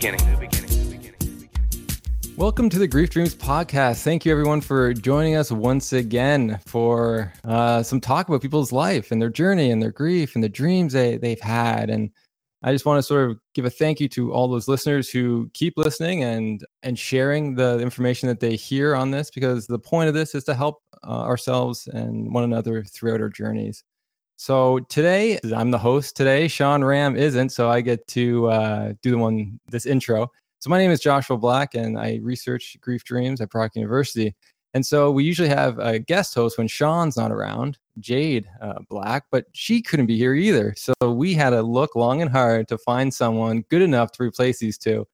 beginning. Welcome to the Grief Dreams podcast. Thank you, everyone, for joining us once again for uh, some talk about people's life and their journey and their grief and the dreams they, they've had. And I just want to sort of give a thank you to all those listeners who keep listening and and sharing the information that they hear on this, because the point of this is to help uh, ourselves and one another throughout our journeys. So today, I'm the host. Today, Sean Ram isn't, so I get to uh, do the one this intro. So my name is Joshua Black, and I research grief dreams at Brock University. And so we usually have a guest host when Sean's not around, Jade uh, Black, but she couldn't be here either. So we had to look long and hard to find someone good enough to replace these two.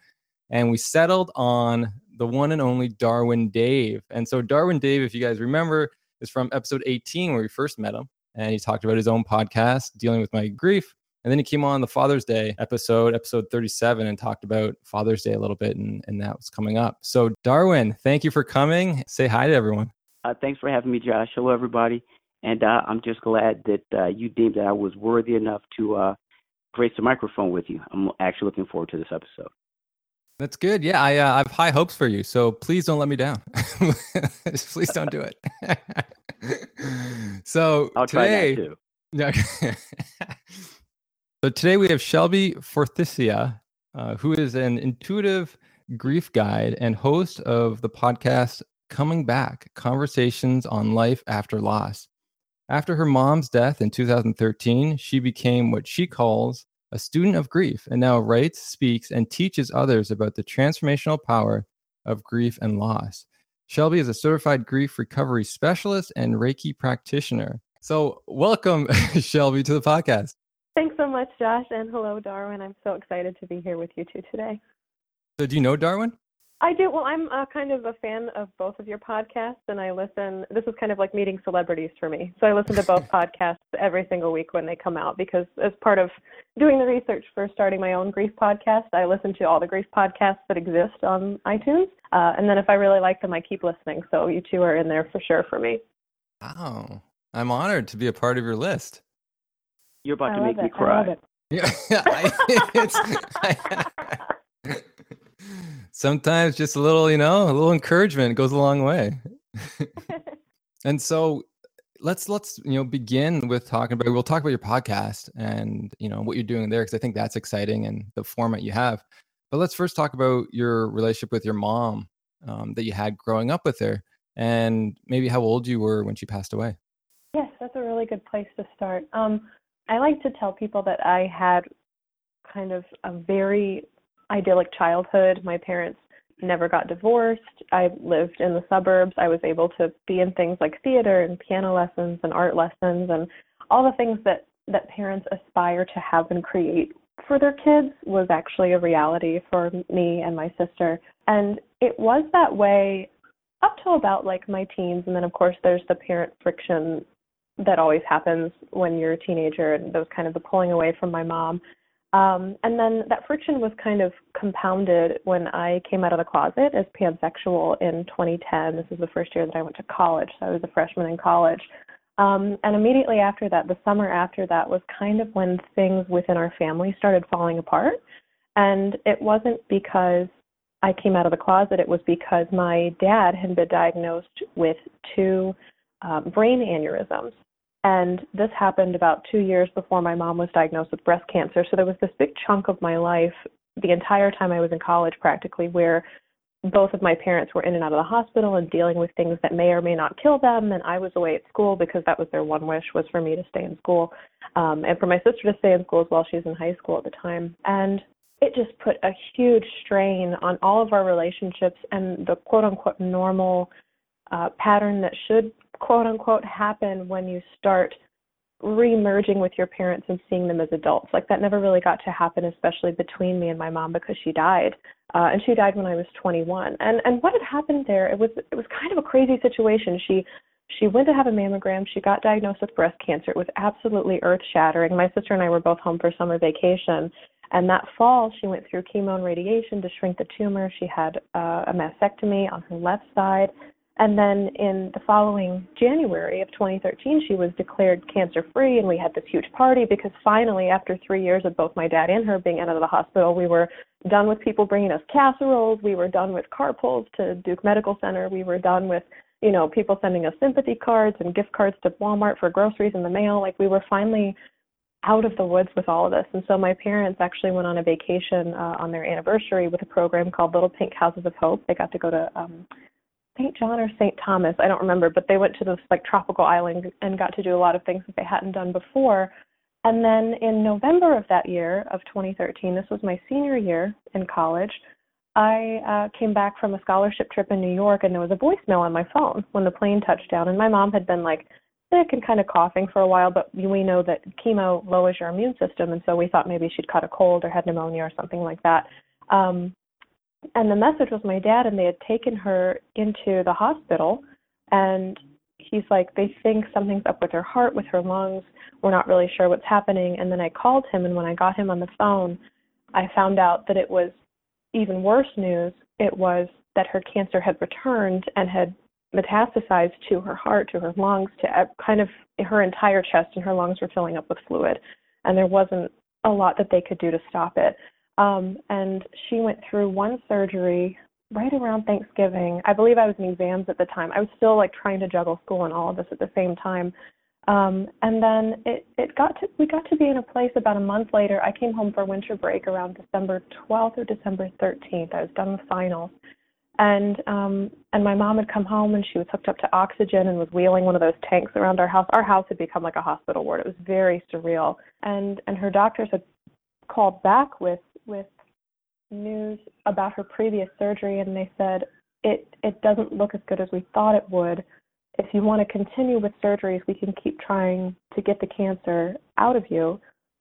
And we settled on the one and only Darwin Dave. And so Darwin Dave, if you guys remember, is from episode 18 where we first met him. And he talked about his own podcast, dealing with my grief. And then he came on the Father's Day episode, episode 37, and talked about Father's Day a little bit, and, and that was coming up. So, Darwin, thank you for coming. Say hi to everyone. Uh, thanks for having me, Josh. Hello, everybody. And uh, I'm just glad that uh, you deemed that I was worthy enough to uh, grace the microphone with you. I'm actually looking forward to this episode. That's good. Yeah, I, uh, I have high hopes for you. So please don't let me down. please don't do it. so I'll today, try not to. Yeah. so today we have Shelby Forsythia, uh, who is an intuitive grief guide and host of the podcast Coming Back Conversations on Life After Loss. After her mom's death in 2013, she became what she calls a student of grief and now writes, speaks, and teaches others about the transformational power of grief and loss. Shelby is a certified grief recovery specialist and Reiki practitioner. So, welcome, Shelby, to the podcast. Thanks so much, Josh, and hello, Darwin. I'm so excited to be here with you two today. So, do you know Darwin? I do. Well, I'm uh, kind of a fan of both of your podcasts, and I listen. This is kind of like meeting celebrities for me. So I listen to both podcasts every single week when they come out because, as part of doing the research for starting my own grief podcast, I listen to all the grief podcasts that exist on iTunes. Uh, and then if I really like them, I keep listening. So you two are in there for sure for me. Wow. I'm honored to be a part of your list. You're about I to love make me it. I cry. love it. Yeah. I- it's- sometimes just a little, you know, a little encouragement goes a long way. and so let's let's you know begin with talking about we'll talk about your podcast and you know what you're doing there because i think that's exciting and the format you have but let's first talk about your relationship with your mom um, that you had growing up with her and maybe how old you were when she passed away Yes, that's a really good place to start. Um, I like to tell people that I had kind of a very idyllic childhood. My parents never got divorced. I lived in the suburbs. I was able to be in things like theater and piano lessons and art lessons and all the things that that parents aspire to have and create for their kids was actually a reality for me and my sister. And it was that way up till about like my teens and then of course there's the parent friction that always happens when you're a teenager and was kind of the pulling away from my mom um, and then that friction was kind of compounded when I came out of the closet as pansexual in 2010. This is the first year that I went to college, so I was a freshman in college. Um, and immediately after that, the summer after that was kind of when things within our family started falling apart. And it wasn't because I came out of the closet, it was because my dad had been diagnosed with two um, brain aneurysms. And this happened about two years before my mom was diagnosed with breast cancer. So there was this big chunk of my life, the entire time I was in college practically, where both of my parents were in and out of the hospital and dealing with things that may or may not kill them. And I was away at school because that was their one wish was for me to stay in school um, and for my sister to stay in school as well. She was in high school at the time. And it just put a huge strain on all of our relationships and the quote unquote normal uh, pattern that should quote unquote happen when you start re-merging with your parents and seeing them as adults. Like that never really got to happen, especially between me and my mom because she died, uh, and she died when I was 21. And and what had happened there? It was it was kind of a crazy situation. She she went to have a mammogram. She got diagnosed with breast cancer. It was absolutely earth-shattering. My sister and I were both home for summer vacation. And that fall, she went through chemo and radiation to shrink the tumor. She had uh, a mastectomy on her left side. And then in the following January of 2013, she was declared cancer free, and we had this huge party because finally, after three years of both my dad and her being out of the hospital, we were done with people bringing us casseroles. We were done with car carpools to Duke Medical Center. We were done with, you know, people sending us sympathy cards and gift cards to Walmart for groceries in the mail. Like we were finally out of the woods with all of this. And so my parents actually went on a vacation uh, on their anniversary with a program called Little Pink Houses of Hope. They got to go to um St. John or St. Thomas, I don't remember, but they went to this like tropical island and got to do a lot of things that they hadn't done before. And then in November of that year of 2013, this was my senior year in college, I uh, came back from a scholarship trip in New York and there was a voicemail on my phone when the plane touched down. And my mom had been like sick and kind of coughing for a while, but we know that chemo lowers your immune system. And so we thought maybe she'd caught a cold or had pneumonia or something like that. Um, and the message was my dad and they had taken her into the hospital and he's like they think something's up with her heart with her lungs. We're not really sure what's happening. And then i called him and when i got him on the phone i found out that it was even worse news. It was that her cancer had returned and had metastasized to her heart to her lungs to kind of her entire chest and her lungs were filling up with fluid. And there wasn't a lot that they could do to stop it um, and she went through one surgery right around Thanksgiving. I believe I was in exams at the time. I was still like trying to juggle school and all of this at the same time. Um, and then it, it got to we got to be in a place about a month later. I came home for winter break around December 12th or December 13th. I was done with finals, and um, and my mom had come home and she was hooked up to oxygen and was wheeling one of those tanks around our house. Our house had become like a hospital ward. It was very surreal. And and her doctors had called back with with news about her previous surgery and they said it it doesn't look as good as we thought it would. If you want to continue with surgeries, we can keep trying to get the cancer out of you,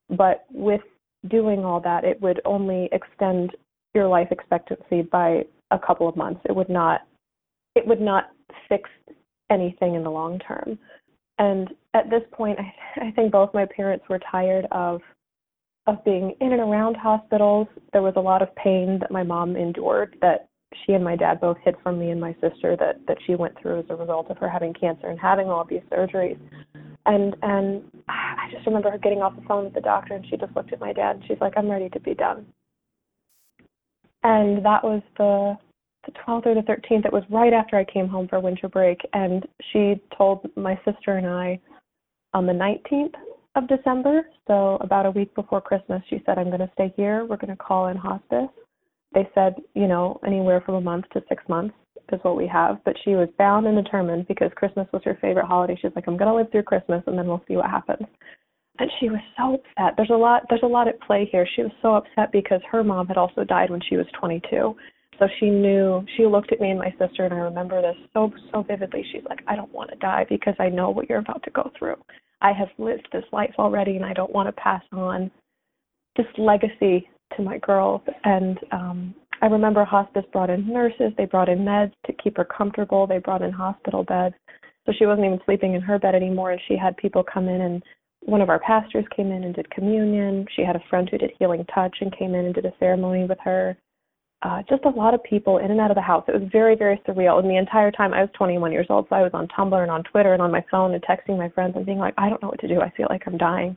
but with doing all that, it would only extend your life expectancy by a couple of months. It would not it would not fix anything in the long term. And at this point, I, I think both my parents were tired of of being in and around hospitals. There was a lot of pain that my mom endured that she and my dad both hid from me and my sister that that she went through as a result of her having cancer and having all of these surgeries. And and I just remember her getting off the phone with the doctor and she just looked at my dad and she's like, I'm ready to be done. And that was the the 12th or the 13th. It was right after I came home for winter break, and she told my sister and I on the 19th of December, so about a week before Christmas, she said, I'm going to stay here. We're going to call in hospice. They said, you know, anywhere from a month to six months is what we have. But she was bound and determined because Christmas was her favorite holiday. She's like, I'm going to live through Christmas and then we'll see what happens. And she was so upset. There's a lot. There's a lot at play here. She was so upset because her mom had also died when she was 22. So she knew. She looked at me and my sister, and I remember this so so vividly. She's like, "I don't want to die because I know what you're about to go through." I have lived this life already and I don't want to pass on this legacy to my girls. And um, I remember hospice brought in nurses, they brought in meds to keep her comfortable, they brought in hospital beds. So she wasn't even sleeping in her bed anymore, and she had people come in and one of our pastors came in and did communion. She had a friend who did healing touch and came in and did a ceremony with her uh, just a lot of people in and out of the house. It was very, very surreal. And the entire time I was 21 years old, so I was on Tumblr and on Twitter and on my phone and texting my friends and being like, I don't know what to do. I feel like I'm dying.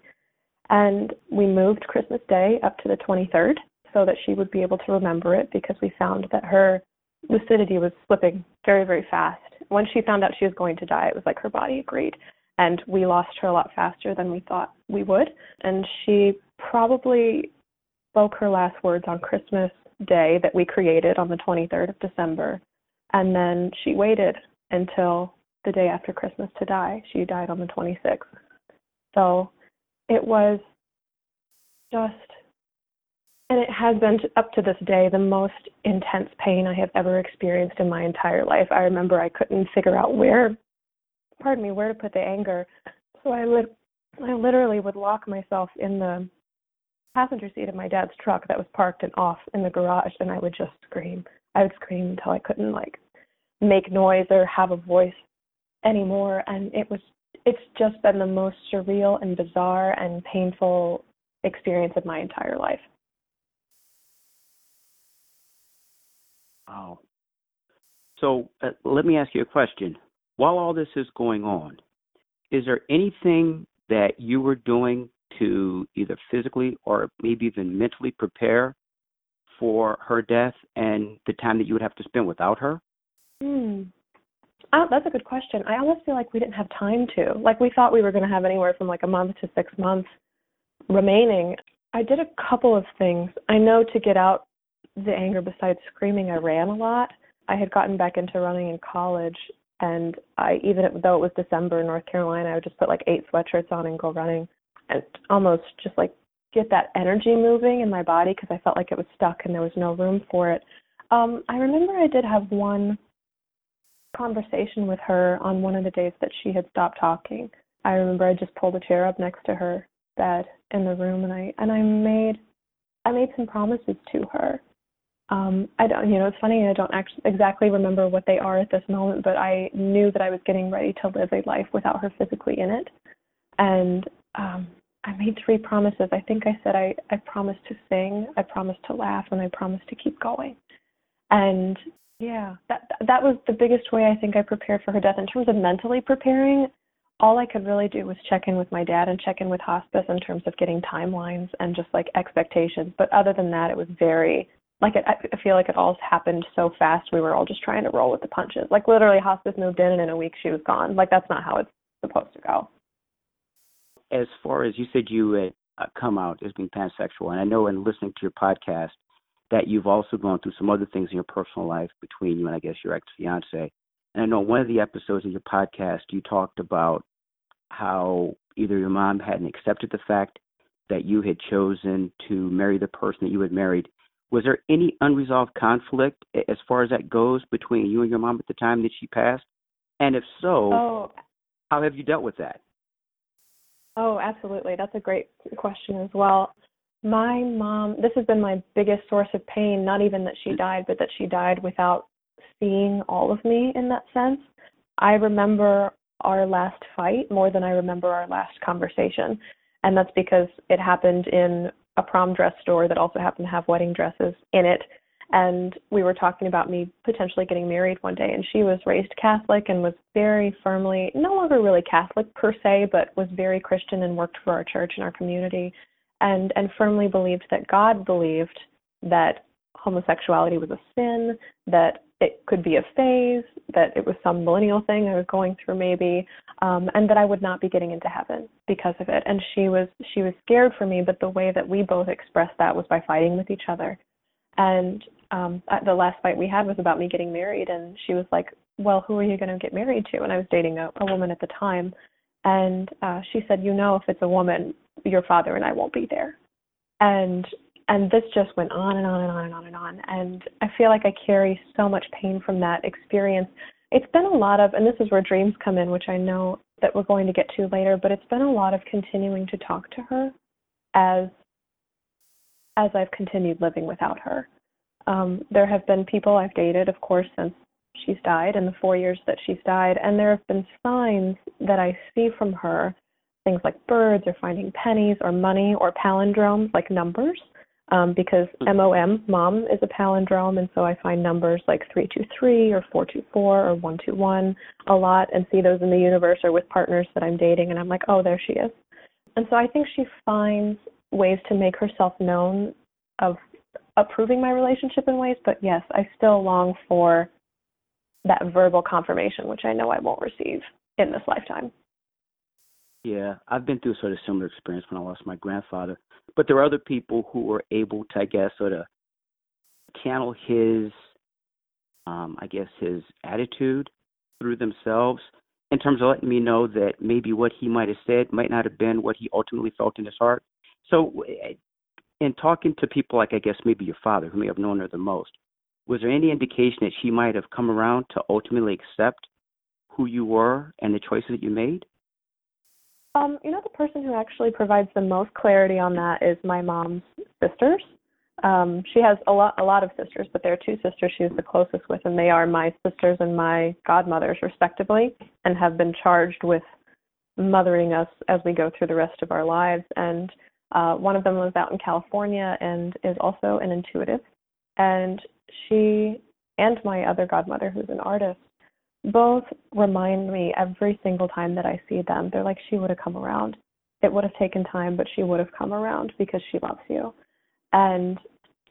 And we moved Christmas Day up to the 23rd so that she would be able to remember it because we found that her lucidity was slipping very, very fast. When she found out she was going to die, it was like her body agreed. And we lost her a lot faster than we thought we would. And she probably spoke her last words on Christmas day that we created on the 23rd of December. And then she waited until the day after Christmas to die. She died on the 26th. So it was just, and it has been up to this day, the most intense pain I have ever experienced in my entire life. I remember I couldn't figure out where, pardon me, where to put the anger. So I, lit- I literally would lock myself in the passenger seat of my dad's truck that was parked and off in the garage and I would just scream. I would scream until I couldn't like make noise or have a voice anymore and it was it's just been the most surreal and bizarre and painful experience of my entire life. Wow. So uh, let me ask you a question. While all this is going on, is there anything that you were doing to either physically or maybe even mentally prepare for her death and the time that you would have to spend without her? Hmm. Oh, that's a good question. I almost feel like we didn't have time to. Like we thought we were going to have anywhere from like a month to six months remaining. I did a couple of things. I know to get out the anger besides screaming, I ran a lot. I had gotten back into running in college, and I even though it was December in North Carolina, I would just put like eight sweatshirts on and go running, and almost just like get that energy moving in my body because I felt like it was stuck and there was no room for it. Um, I remember I did have one conversation with her on one of the days that she had stopped talking. I remember I just pulled a chair up next to her bed in the room and I and I made I made some promises to her. Um, I don't, you know, it's funny. I don't actually exactly remember what they are at this moment, but I knew that I was getting ready to live a life without her physically in it, and um, I made three promises. I think I said I I promised to sing, I promised to laugh, and I promised to keep going. And yeah, that that was the biggest way I think I prepared for her death. In terms of mentally preparing, all I could really do was check in with my dad and check in with hospice in terms of getting timelines and just like expectations. But other than that, it was very like it, I feel like it all happened so fast. We were all just trying to roll with the punches. Like literally, hospice moved in, and in a week she was gone. Like that's not how it's supposed to go. As far as you said, you had uh, come out as being pansexual, and I know in listening to your podcast that you've also gone through some other things in your personal life between you and I guess your ex fiance. And I know one of the episodes of your podcast you talked about how either your mom hadn't accepted the fact that you had chosen to marry the person that you had married. Was there any unresolved conflict as far as that goes between you and your mom at the time that she passed? And if so, oh. how have you dealt with that? Oh, absolutely. That's a great question as well. My mom, this has been my biggest source of pain, not even that she died, but that she died without seeing all of me in that sense. I remember our last fight more than I remember our last conversation. And that's because it happened in a prom dress store that also happened to have wedding dresses in it. And we were talking about me potentially getting married one day. And she was raised Catholic and was very firmly, no longer really Catholic per se, but was very Christian and worked for our church and our community and and firmly believed that God believed that homosexuality was a sin, that it could be a phase, that it was some millennial thing I was going through maybe, um, and that I would not be getting into heaven because of it. And she was she was scared for me, but the way that we both expressed that was by fighting with each other. And um, the last fight we had was about me getting married, and she was like, "Well, who are you going to get married to?" And I was dating a, a woman at the time, and uh, she said, "You know, if it's a woman, your father and I won't be there. And and this just went on and on and on and on and on. And I feel like I carry so much pain from that experience. It's been a lot of, and this is where dreams come in, which I know that we're going to get to later, but it's been a lot of continuing to talk to her as as I've continued living without her. Um, there have been people I've dated, of course, since she's died, in the four years that she's died, and there have been signs that I see from her things like birds or finding pennies or money or palindromes like numbers um, because MOM, mom, is a palindrome, and so I find numbers like 323 or 424 or 121 a lot and see those in the universe or with partners that I'm dating, and I'm like, oh, there she is. And so I think she finds ways to make herself known of approving my relationship in ways, but yes, I still long for that verbal confirmation, which I know I won't receive in this lifetime. Yeah, I've been through sort of similar experience when I lost my grandfather. But there are other people who were able to, I guess, sort of channel his, um, I guess, his attitude through themselves in terms of letting me know that maybe what he might have said might not have been what he ultimately felt in his heart. So, eh, in talking to people like, I guess, maybe your father, who may have known her the most, was there any indication that she might have come around to ultimately accept who you were and the choices that you made? Um, you know, the person who actually provides the most clarity on that is my mom's sisters. Um, she has a lot, a lot of sisters, but there are two sisters she's the closest with, and they are my sisters and my godmothers, respectively, and have been charged with mothering us as we go through the rest of our lives. And uh, one of them lives out in California and is also an intuitive. And she and my other godmother, who's an artist, both remind me every single time that I see them. They're like, she would have come around. It would have taken time, but she would have come around because she loves you. And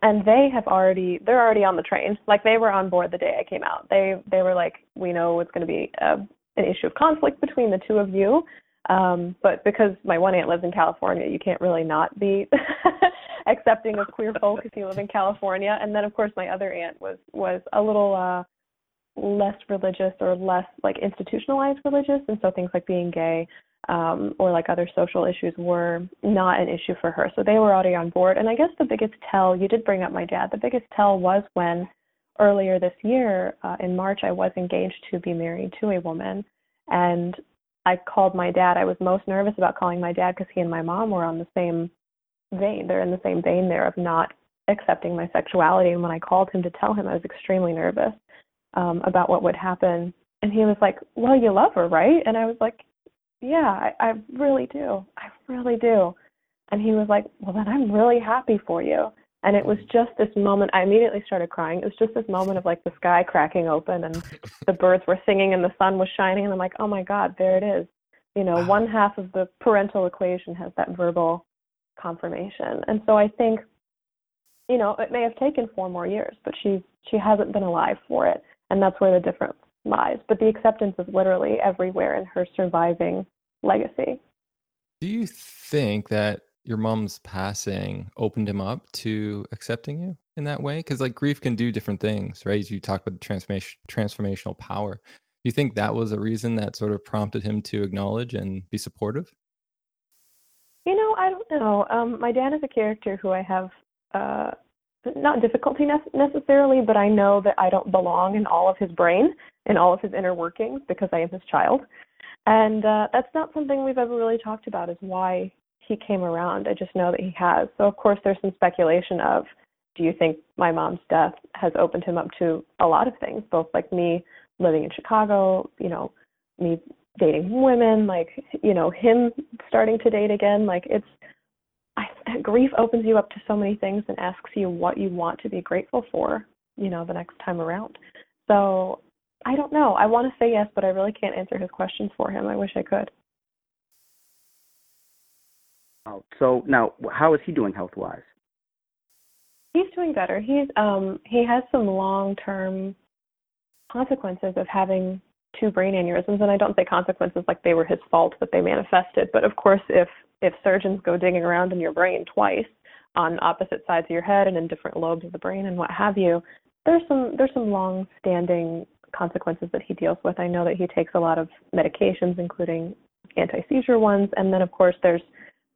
and they have already they're already on the train. Like they were on board the day I came out. They they were like, we know it's going to be a, an issue of conflict between the two of you. Um, but because my one aunt lives in California, you can't really not be accepting of queer folk if you live in California. And then of course my other aunt was was a little uh less religious or less like institutionalized religious and so things like being gay um, or like other social issues were not an issue for her. So they were already on board. And I guess the biggest tell, you did bring up my dad, the biggest tell was when earlier this year uh, in March, I was engaged to be married to a woman. And I called my dad. I was most nervous about calling my dad because he and my mom were on the same vein. They're in the same vein there of not accepting my sexuality. And when I called him to tell him, I was extremely nervous um, about what would happen. And he was like, Well, you love her, right? And I was like, yeah, I, I really do. I really do. And he was like, well, then I'm really happy for you. And it was just this moment. I immediately started crying. It was just this moment of like the sky cracking open and the birds were singing and the sun was shining. And I'm like, oh my God, there it is. You know, wow. one half of the parental equation has that verbal confirmation. And so I think, you know, it may have taken four more years, but she she hasn't been alive for it. And that's where the difference lies, but the acceptance is literally everywhere in her surviving legacy. Do you think that your mom's passing opened him up to accepting you in that way? Because like grief can do different things, right? You talk about the transformation transformational power. Do you think that was a reason that sort of prompted him to acknowledge and be supportive? You know, I don't know. Um, my dad is a character who I have uh, not difficulty necessarily, but I know that I don't belong in all of his brain, in all of his inner workings, because I am his child. And uh, that's not something we've ever really talked about, is why he came around. I just know that he has. So, of course, there's some speculation of do you think my mom's death has opened him up to a lot of things, both like me living in Chicago, you know, me dating women, like, you know, him starting to date again. Like, it's, I, grief opens you up to so many things and asks you what you want to be grateful for, you know, the next time around. So I don't know. I want to say yes, but I really can't answer his questions for him. I wish I could. So now, how is he doing health wise? He's doing better. He's um he has some long term consequences of having two brain aneurysms, and I don't say consequences like they were his fault that they manifested, but of course, if if surgeons go digging around in your brain twice on opposite sides of your head and in different lobes of the brain and what have you, there's some there's some long standing consequences that he deals with. I know that he takes a lot of medications, including anti seizure ones, and then of course there's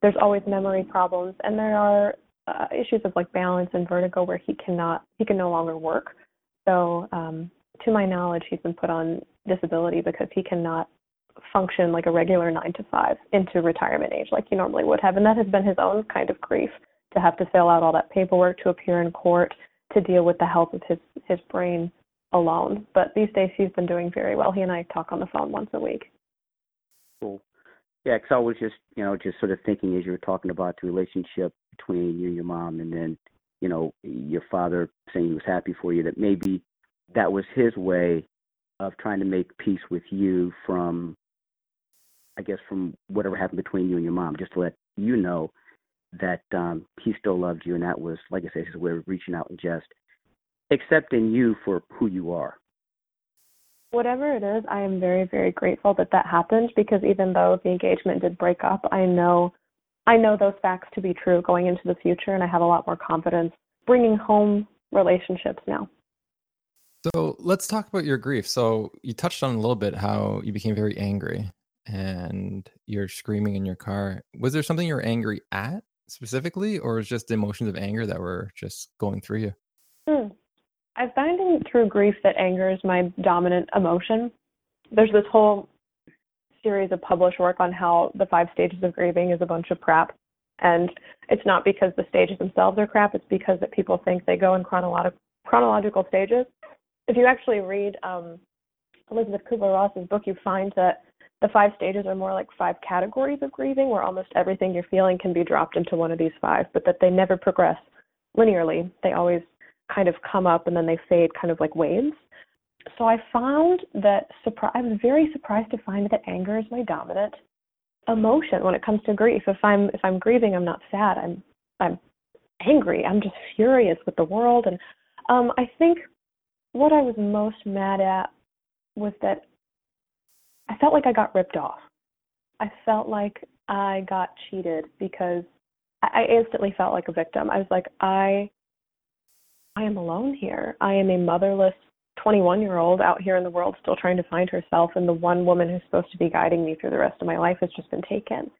there's always memory problems, and there are uh, issues of like balance and vertigo where he cannot he can no longer work. So um, to my knowledge, he's been put on disability because he cannot function like a regular nine to five into retirement age like he normally would have. And that has been his own kind of grief to have to fill out all that paperwork to appear in court to deal with the health of his his brain alone. But these days he's been doing very well. He and I talk on the phone once a week. Cool. Yeah, because I was just you know just sort of thinking as you were talking about the relationship between you and your mom, and then you know your father saying he was happy for you that maybe that was his way of trying to make peace with you from I guess from whatever happened between you and your mom, just to let you know that um he still loved you and that was like I said, his way of reaching out and just accepting you for who you are. Whatever it is, I am very, very grateful that that happened because even though the engagement did break up, I know I know those facts to be true going into the future and I have a lot more confidence bringing home relationships now. So let's talk about your grief. So you touched on a little bit how you became very angry and you're screaming in your car. Was there something you were angry at specifically, or was just the emotions of anger that were just going through you? Hmm. I find through grief that anger is my dominant emotion. There's this whole series of published work on how the five stages of grieving is a bunch of crap. And it's not because the stages themselves are crap, it's because that people think they go in chronological chronological stages if you actually read um, Elisabeth Kubler Ross's book, you find that the five stages are more like five categories of grieving, where almost everything you're feeling can be dropped into one of these five, but that they never progress linearly. They always kind of come up and then they fade kind of like waves. So I found that surpri- I was very surprised to find that anger is my dominant emotion when it comes to grief. If I'm if I'm grieving, I'm not sad. I'm I'm angry. I'm just furious with the world. And um, I think what I was most mad at was that I felt like I got ripped off. I felt like I got cheated because I instantly felt like a victim. I was like, I I am alone here. I am a motherless 21 year old out here in the world still trying to find herself, and the one woman who's supposed to be guiding me through the rest of my life has just been taken.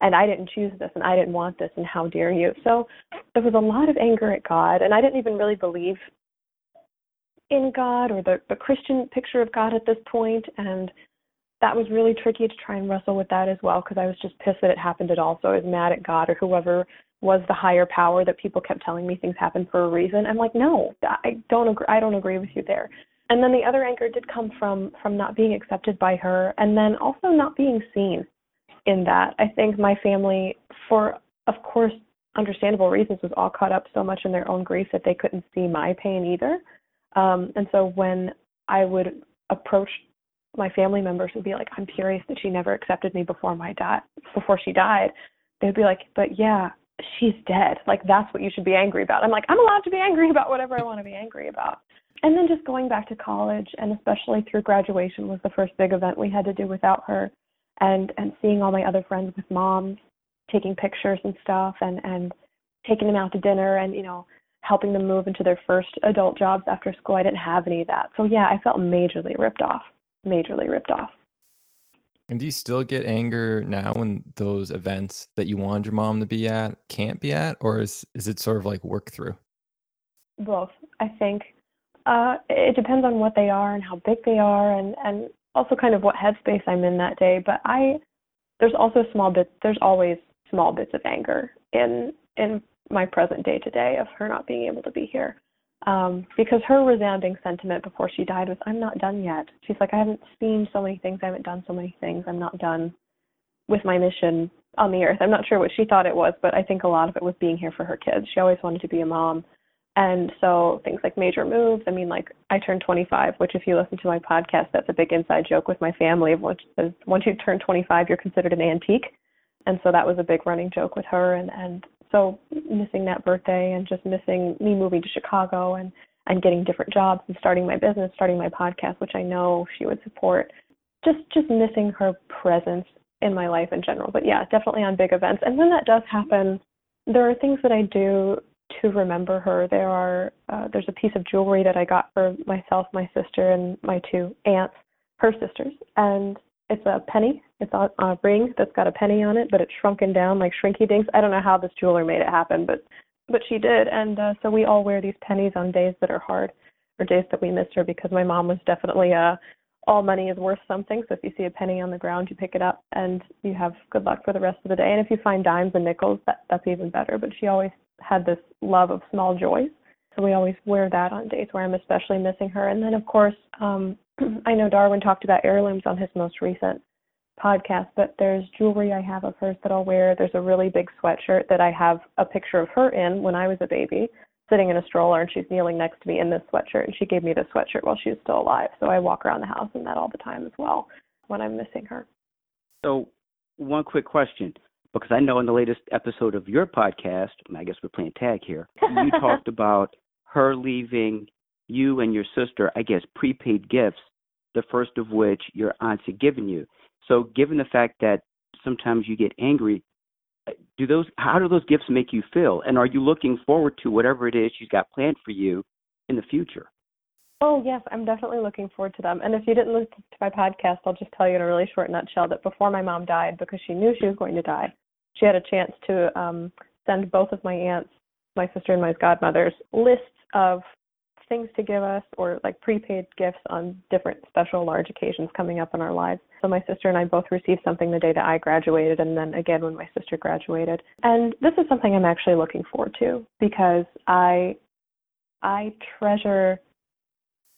And I didn't choose this, and I didn't want this, and how dare you? So there was a lot of anger at God, and I didn't even really believe in God or the, the Christian picture of God at this point, and that was really tricky to try and wrestle with that as well because I was just pissed that it happened at all. So I was mad at God or whoever was the higher power that people kept telling me things happen for a reason. I'm like, no, I don't agree. I don't agree with you there. And then the other anger did come from from not being accepted by her, and then also not being seen in that. I think my family, for of course understandable reasons, was all caught up so much in their own grief that they couldn't see my pain either. Um, and so when I would approach my family members and be like, I'm curious that she never accepted me before my di- before she died, they'd be like, but yeah, she's dead. Like that's what you should be angry about. I'm like, I'm allowed to be angry about whatever I want to be angry about. And then just going back to college and especially through graduation was the first big event we had to do without her and and seeing all my other friends with moms taking pictures and stuff and and taking them out to dinner and you know helping them move into their first adult jobs after school. I didn't have any of that. So yeah, I felt majorly ripped off. Majorly ripped off. And do you still get anger now when those events that you wanted your mom to be at can't be at, or is is it sort of like work through? Both. I think uh, it depends on what they are and how big they are, and and also kind of what headspace I'm in that day. But I there's also small bits. There's always small bits of anger in in my present day to day of her not being able to be here um, because her resounding sentiment before she died was, "I'm not done yet." She's like, "I haven't seen so many things. I haven't done so many things. I'm not done with my mission on the earth." I'm not sure what she thought it was, but I think a lot of it was being here for her kids. She always wanted to be a mom, and so things like major moves. I mean, like I turned 25, which if you listen to my podcast, that's a big inside joke with my family, which is once you turn 25, you're considered an antique. And so that was a big running joke with her, and and so missing that birthday and just missing me moving to Chicago and and getting different jobs and starting my business, starting my podcast, which I know she would support. Just just missing her presence in my life in general. But yeah, definitely on big events. And when that does happen, there are things that I do to remember her. There are uh, there's a piece of jewelry that I got for myself, my sister, and my two aunts, her sisters, and it's a penny. It's a, a ring that's got a penny on it, but it's shrunken down like Shrinky Dinks. I don't know how this jeweler made it happen, but but she did, and uh, so we all wear these pennies on days that are hard or days that we miss her because my mom was definitely uh, all money is worth something. So if you see a penny on the ground, you pick it up and you have good luck for the rest of the day. And if you find dimes and nickels, that that's even better. But she always had this love of small joys. So we always wear that on days where I'm especially missing her. And then of course, um, I know Darwin talked about heirlooms on his most recent podcast, but there's jewelry I have of hers that I'll wear. There's a really big sweatshirt that I have a picture of her in when I was a baby, sitting in a stroller, and she's kneeling next to me in this sweatshirt. And she gave me this sweatshirt while she was still alive. So I walk around the house in that all the time as well when I'm missing her. So, one quick question. Because I know in the latest episode of your podcast, and I guess we're playing tag here, you talked about her leaving you and your sister, I guess, prepaid gifts, the first of which your aunts had given you. So, given the fact that sometimes you get angry, do those how do those gifts make you feel? And are you looking forward to whatever it is she's got planned for you in the future? Oh yes, I'm definitely looking forward to them. And if you didn't listen to my podcast, I'll just tell you in a really short nutshell that before my mom died, because she knew she was going to die, she had a chance to um, send both of my aunts, my sister and my godmothers, lists of things to give us or like prepaid gifts on different special large occasions coming up in our lives. So my sister and I both received something the day that I graduated and then again when my sister graduated. And this is something I'm actually looking forward to because I I treasure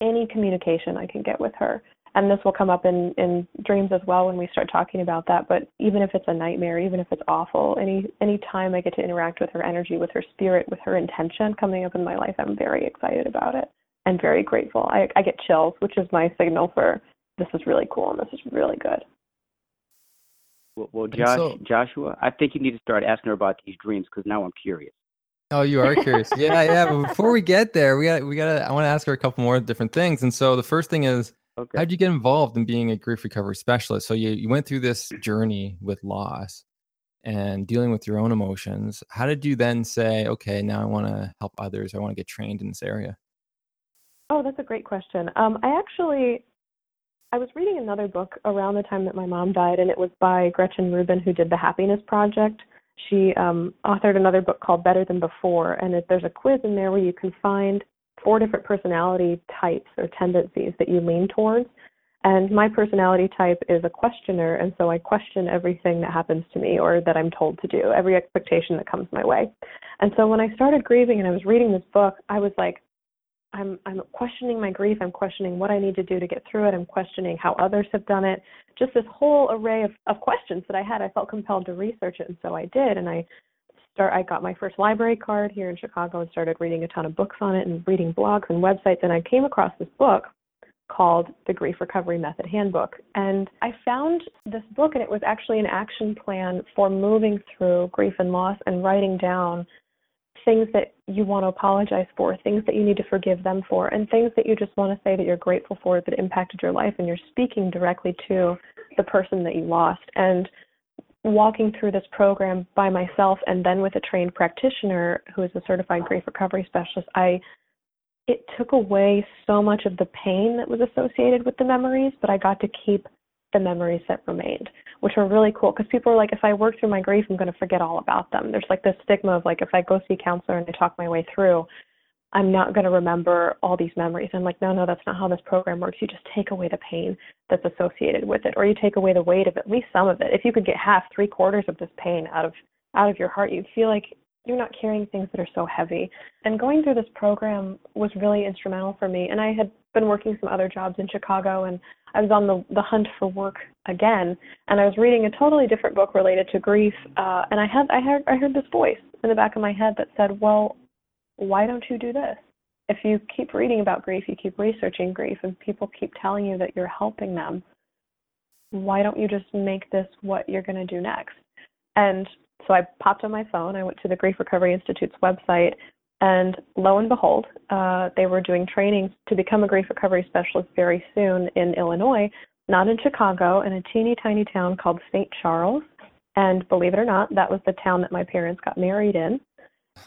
any communication I can get with her and this will come up in in dreams as well when we start talking about that but even if it's a nightmare even if it's awful any any time i get to interact with her energy with her spirit with her intention coming up in my life i'm very excited about it and very grateful i i get chills which is my signal for this is really cool and this is really good well, well josh so, joshua i think you need to start asking her about these dreams because now i'm curious Oh, you are curious. yeah, yeah. But before we get there, we got we got to I want to ask her a couple more different things. And so the first thing is okay. how did you get involved in being a grief recovery specialist? So you you went through this journey with loss and dealing with your own emotions. How did you then say, okay, now I want to help others. I want to get trained in this area? Oh, that's a great question. Um, I actually I was reading another book around the time that my mom died, and it was by Gretchen Rubin, who did the Happiness Project she um, authored another book called Better Than Before, and it, there's a quiz in there where you can find four different personality types or tendencies that you lean towards. And my personality type is a questioner, and so I question everything that happens to me or that I'm told to do, every expectation that comes my way. And so when I started grieving and I was reading this book, I was like, I'm I'm questioning my grief. I'm questioning what I need to do to get through it. I'm questioning how others have done it. Just this whole array of, of questions that I had. I felt compelled to research it, and so I did. And I start. I got my first library card here in Chicago and started reading a ton of books on it and reading blogs and websites. And I came across this book called the Grief Recovery Method Handbook. And I found this book, and it was actually an action plan for moving through grief and loss and writing down things that you want to apologize for, things that you need to forgive them for, and things that you just want to say that you're grateful for that impacted your life, and you're speaking directly to the person that you lost. And walking through this program by myself and then with a trained practitioner who is a certified grief recovery specialist, I it took away so much of the pain that was associated with the memories, but I got to keep the memories that remained, which were really cool because people are like, if I work through my grief, I'm going to forget all about them. There's like this stigma of like, if I go see a counselor and I talk my way through, I'm not going to remember all these memories. I'm like, no, no, that's not how this program works. You just take away the pain that's associated with it, or you take away the weight of at least some of it. If you could get half, three quarters of this pain out of out of your heart, you'd feel like you're not carrying things that are so heavy. And going through this program was really instrumental for me. And I had been working some other jobs in Chicago and I was on the, the hunt for work again and I was reading a totally different book related to grief uh, and I had I heard I heard this voice in the back of my head that said, Well, why don't you do this? If you keep reading about grief, you keep researching grief and people keep telling you that you're helping them, why don't you just make this what you're gonna do next? And so I popped on my phone. I went to the Grief Recovery Institute's website, and lo and behold, uh, they were doing trainings to become a grief recovery specialist very soon in Illinois, not in Chicago, in a teeny tiny town called St. Charles. And believe it or not, that was the town that my parents got married in.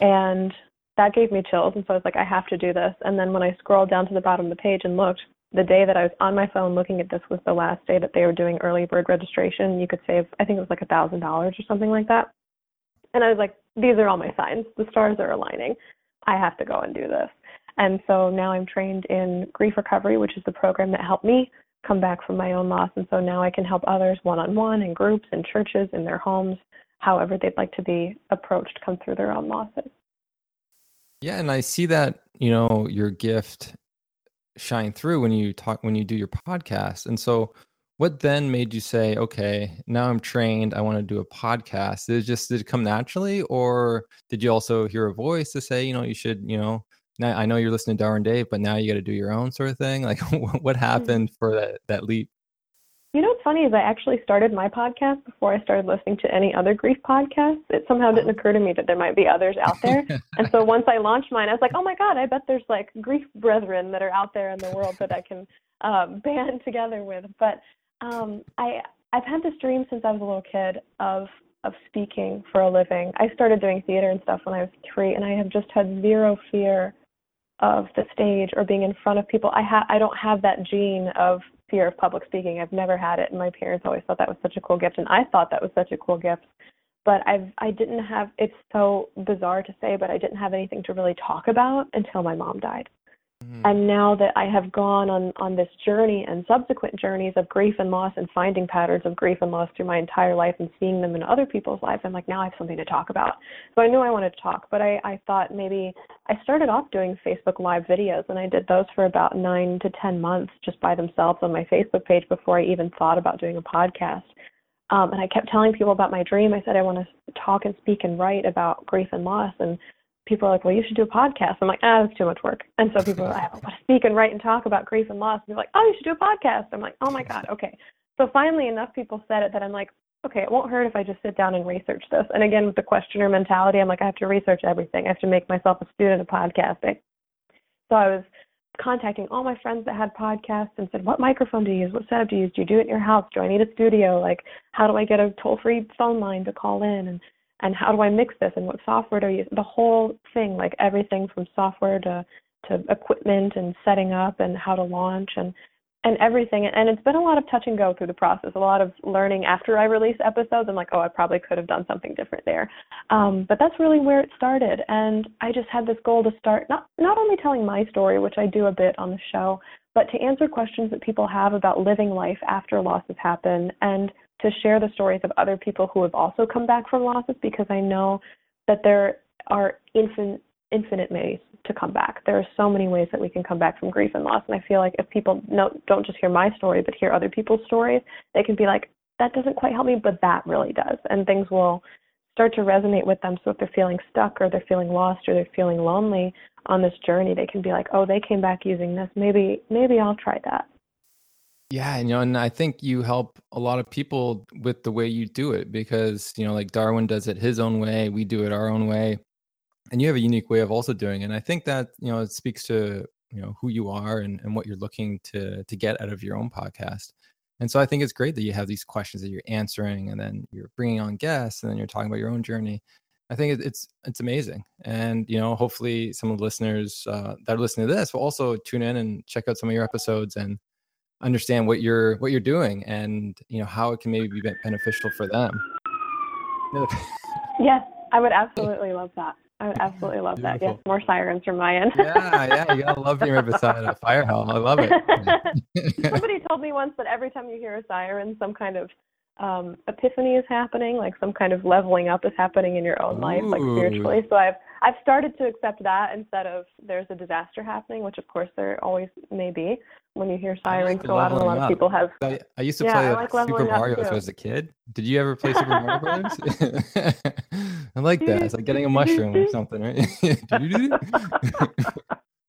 And that gave me chills. And so I was like, I have to do this. And then when I scrolled down to the bottom of the page and looked, the day that I was on my phone looking at this was the last day that they were doing early bird registration. You could save, I think it was like a thousand dollars or something like that. And I was like, these are all my signs. The stars are aligning. I have to go and do this. And so now I'm trained in grief recovery, which is the program that helped me come back from my own loss. And so now I can help others one on one in groups, in churches, in their homes, however they'd like to be approached come through their own losses. Yeah, and I see that, you know, your gift shine through when you talk when you do your podcast. And so what then made you say, okay, now I'm trained, I want to do a podcast? Did it just did it come naturally, or did you also hear a voice to say, you know, you should, you know, now I know you're listening to Darwin Dave, but now you got to do your own sort of thing? Like, what mm-hmm. happened for that that leap? You know what's funny is I actually started my podcast before I started listening to any other grief podcasts. It somehow didn't oh. occur to me that there might be others out there. and so once I launched mine, I was like, oh my God, I bet there's like grief brethren that are out there in the world that I can um, band together with. But um, I I've had this dream since I was a little kid of of speaking for a living. I started doing theater and stuff when I was three, and I have just had zero fear of the stage or being in front of people. I ha- I don't have that gene of fear of public speaking. I've never had it, and my parents always thought that was such a cool gift, and I thought that was such a cool gift. But I've I didn't have. It's so bizarre to say, but I didn't have anything to really talk about until my mom died. Mm-hmm. And now that I have gone on on this journey and subsequent journeys of grief and loss and finding patterns of grief and loss through my entire life and seeing them in other people's lives, I'm like now I have something to talk about. So I knew I wanted to talk, but I I thought maybe I started off doing Facebook live videos and I did those for about 9 to 10 months just by themselves on my Facebook page before I even thought about doing a podcast. Um, and I kept telling people about my dream. I said I want to talk and speak and write about grief and loss and people are like, well, you should do a podcast. I'm like, ah, that's too much work. And so people are like, I want to speak and write and talk about grief and loss. And they're like, oh, you should do a podcast. I'm like, oh my God, okay. So finally, enough people said it that I'm like, okay, it won't hurt if I just sit down and research this. And again, with the questioner mentality, I'm like, I have to research everything. I have to make myself a student of podcasting. So I was contacting all my friends that had podcasts and said, what microphone do you use? What setup do you use? Do you do it in your house? Do I need a studio? Like, how do I get a toll-free phone line to call in? And and how do I mix this? And what software do I use? The whole thing, like everything from software to to equipment and setting up and how to launch and and everything. And it's been a lot of touch and go through the process, a lot of learning after I release episodes. I'm like, oh, I probably could have done something different there. Um, but that's really where it started. And I just had this goal to start not not only telling my story, which I do a bit on the show, but to answer questions that people have about living life after losses happen and to share the stories of other people who have also come back from losses because I know that there are infinite infinite ways to come back. There are so many ways that we can come back from grief and loss. And I feel like if people no, don't just hear my story, but hear other people's stories, they can be like, that doesn't quite help me, but that really does. And things will start to resonate with them. So if they're feeling stuck or they're feeling lost or they're feeling lonely on this journey, they can be like, oh, they came back using this. Maybe, maybe I'll try that. Yeah, you know, and I think you help a lot of people with the way you do it because, you know, like Darwin does it his own way, we do it our own way and you have a unique way of also doing it. and i think that you know it speaks to you know who you are and, and what you're looking to to get out of your own podcast and so i think it's great that you have these questions that you're answering and then you're bringing on guests and then you're talking about your own journey i think it's it's amazing and you know hopefully some of the listeners uh, that are listening to this will also tune in and check out some of your episodes and understand what you're what you're doing and you know how it can maybe be beneficial for them yes i would absolutely love that I would absolutely love Beautiful. that. Yes, more sirens from my end. yeah, yeah, you gotta love right beside a fire hall. I love it. Somebody told me once that every time you hear a siren, some kind of um epiphany is happening, like some kind of leveling up is happening in your own Ooh. life, like spiritually. So I've I've started to accept that instead of there's a disaster happening, which of course there always may be when you hear sirens go out. And a lot of people have. I, I used to yeah, play like Super Mario as a kid. Did you ever play Super Mario Brothers? I like that. It's like getting a mushroom or something, right?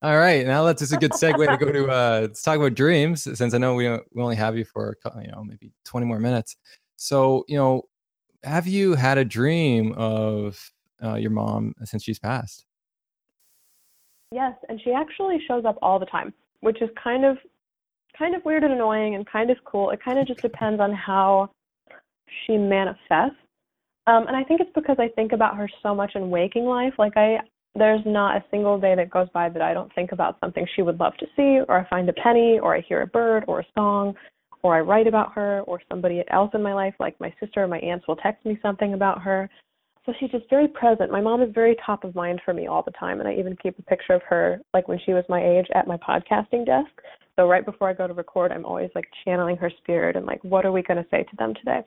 All right, now let's. It's a good segue to go to. Uh, let's talk about dreams, since I know we we only have you for you know maybe twenty more minutes. So you know, have you had a dream of uh, your mom since she's passed? Yes, and she actually shows up all the time, which is kind of kind of weird and annoying and kind of cool. It kind of just depends on how she manifests. Um, and I think it's because I think about her so much in waking life. Like I, there's not a single day that goes by that I don't think about something she would love to see, or I find a penny, or I hear a bird, or a song, or I write about her, or somebody else in my life, like my sister or my aunts, will text me something about her. So she's just very present. My mom is very top of mind for me all the time, and I even keep a picture of her, like when she was my age, at my podcasting desk. So right before I go to record, I'm always like channeling her spirit and like, what are we going to say to them today?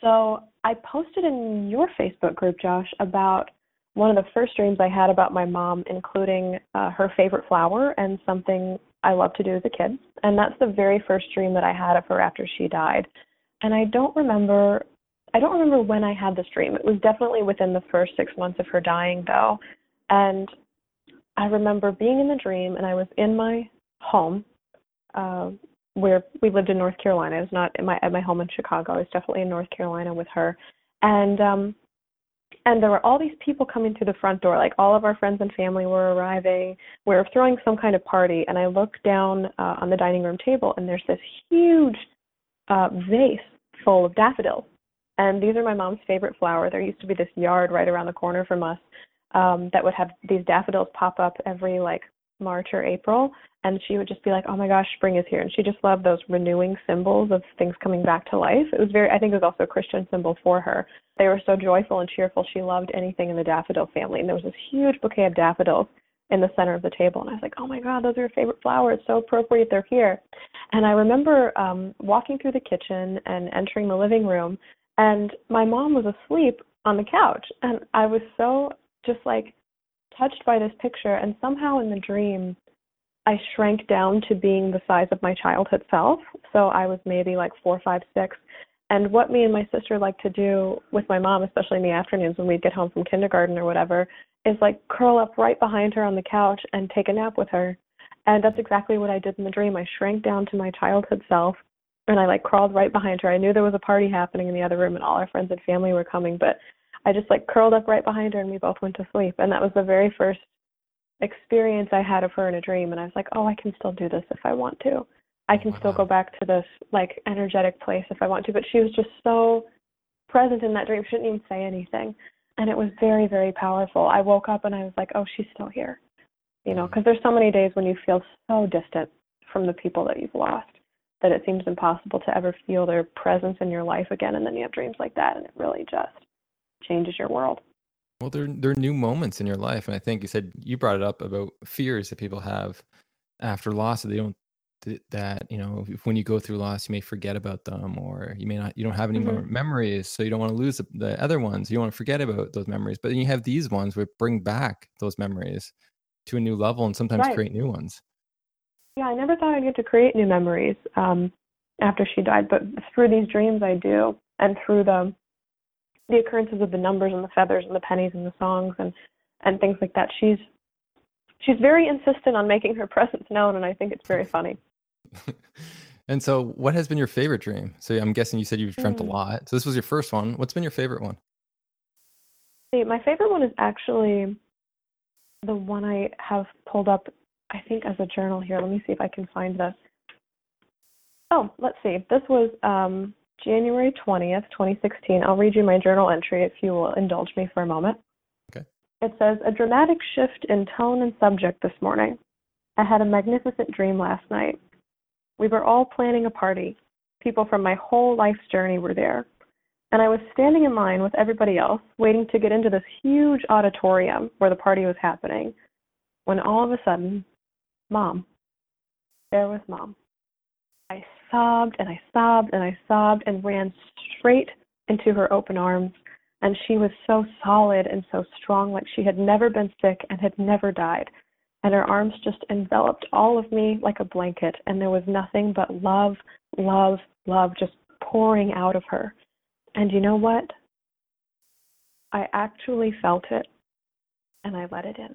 So I posted in your Facebook group, Josh, about one of the first dreams I had about my mom, including uh, her favorite flower and something I love to do as a kid. And that's the very first dream that I had of her after she died. And I don't remember I don't remember when I had this dream. It was definitely within the first six months of her dying, though. And I remember being in the dream, and I was in my home, uh, where we lived in North Carolina. I was not in my at my home in Chicago. I was definitely in North Carolina with her, and um, and there were all these people coming through the front door. Like all of our friends and family were arriving. We were throwing some kind of party, and I look down uh, on the dining room table, and there's this huge uh, vase full of daffodils and these are my mom's favorite flower. There used to be this yard right around the corner from us um, that would have these daffodils pop up every like March or April. And she would just be like, oh my gosh, spring is here. And she just loved those renewing symbols of things coming back to life. It was very, I think it was also a Christian symbol for her. They were so joyful and cheerful. She loved anything in the daffodil family. And there was this huge bouquet of daffodils in the center of the table. And I was like, oh my God, those are your favorite flowers. So appropriate they're here. And I remember um, walking through the kitchen and entering the living room and my mom was asleep on the couch and i was so just like touched by this picture and somehow in the dream i shrank down to being the size of my childhood self. So i was maybe like four five six. And what me and my sister like to do with my mom especially in the afternoons when we'd get home from kindergarten or whatever is like curl up right behind her on the couch and take a nap with her. And that's exactly what i did in the dream. I shrank down to my childhood self and I like crawled right behind her. I knew there was a party happening in the other room and all our friends and family were coming, but I just like curled up right behind her and we both went to sleep. And that was the very first experience I had of her in a dream and I was like, "Oh, I can still do this if I want to. I can wow. still go back to this like energetic place if I want to." But she was just so present in that dream. She didn't even say anything. And it was very, very powerful. I woke up and I was like, "Oh, she's still here." You know, mm-hmm. because there's so many days when you feel so distant from the people that you've lost that it seems impossible to ever feel their presence in your life again and then you have dreams like that and it really just changes your world well there, there are new moments in your life and i think you said you brought it up about fears that people have after loss that they don't that you know when you go through loss you may forget about them or you may not you don't have any mm-hmm. more memories so you don't want to lose the, the other ones you don't want to forget about those memories but then you have these ones which bring back those memories to a new level and sometimes right. create new ones yeah, I never thought I'd get to create new memories um, after she died, but through these dreams I do, and through the the occurrences of the numbers and the feathers and the pennies and the songs and and things like that. She's she's very insistent on making her presence known, and I think it's very funny. and so, what has been your favorite dream? So, I'm guessing you said you've dreamt mm. a lot. So, this was your first one. What's been your favorite one? See, my favorite one is actually the one I have pulled up I think as a journal here. Let me see if I can find this. Oh, let's see. This was um, January 20th, 2016. I'll read you my journal entry if you will indulge me for a moment. Okay. It says A dramatic shift in tone and subject this morning. I had a magnificent dream last night. We were all planning a party. People from my whole life's journey were there. And I was standing in line with everybody else, waiting to get into this huge auditorium where the party was happening, when all of a sudden Mom. There was mom. Sobbed and I sobbed and I sobbed and ran straight into her open arms. And she was so solid and so strong, like she had never been sick and had never died. And her arms just enveloped all of me like a blanket. And there was nothing but love, love, love just pouring out of her. And you know what? I actually felt it and I let it in.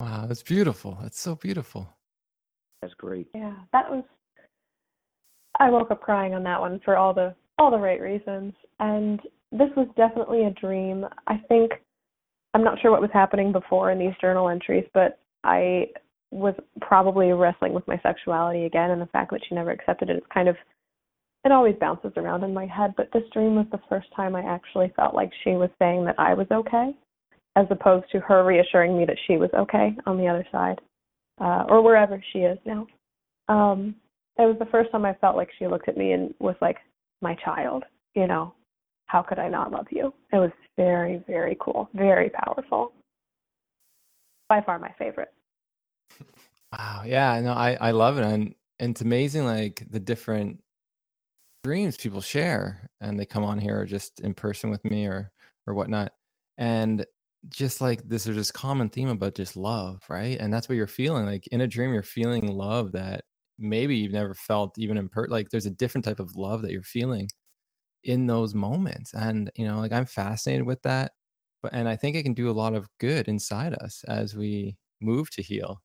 Wow, that's beautiful. That's so beautiful. That's great. Yeah, that was. I woke up crying on that one for all the all the right reasons, and this was definitely a dream. I think I'm not sure what was happening before in these journal entries, but I was probably wrestling with my sexuality again, and the fact that she never accepted it. It's kind of it always bounces around in my head, but this dream was the first time I actually felt like she was saying that I was okay as opposed to her reassuring me that she was okay on the other side uh, or wherever she is now. Um, it was the first time I felt like she looked at me and was like, my child, you know, how could I not love you? It was very, very cool, very powerful. By far my favorite. Wow. Yeah. No, I, I love it. And, and it's amazing, like the different dreams people share and they come on here or just in person with me or, or whatnot. And just like this is this common theme about just love, right? And that's what you're feeling. Like in a dream, you're feeling love that maybe you've never felt even in per like there's a different type of love that you're feeling in those moments. And you know, like I'm fascinated with that. But and I think it can do a lot of good inside us as we move to heal.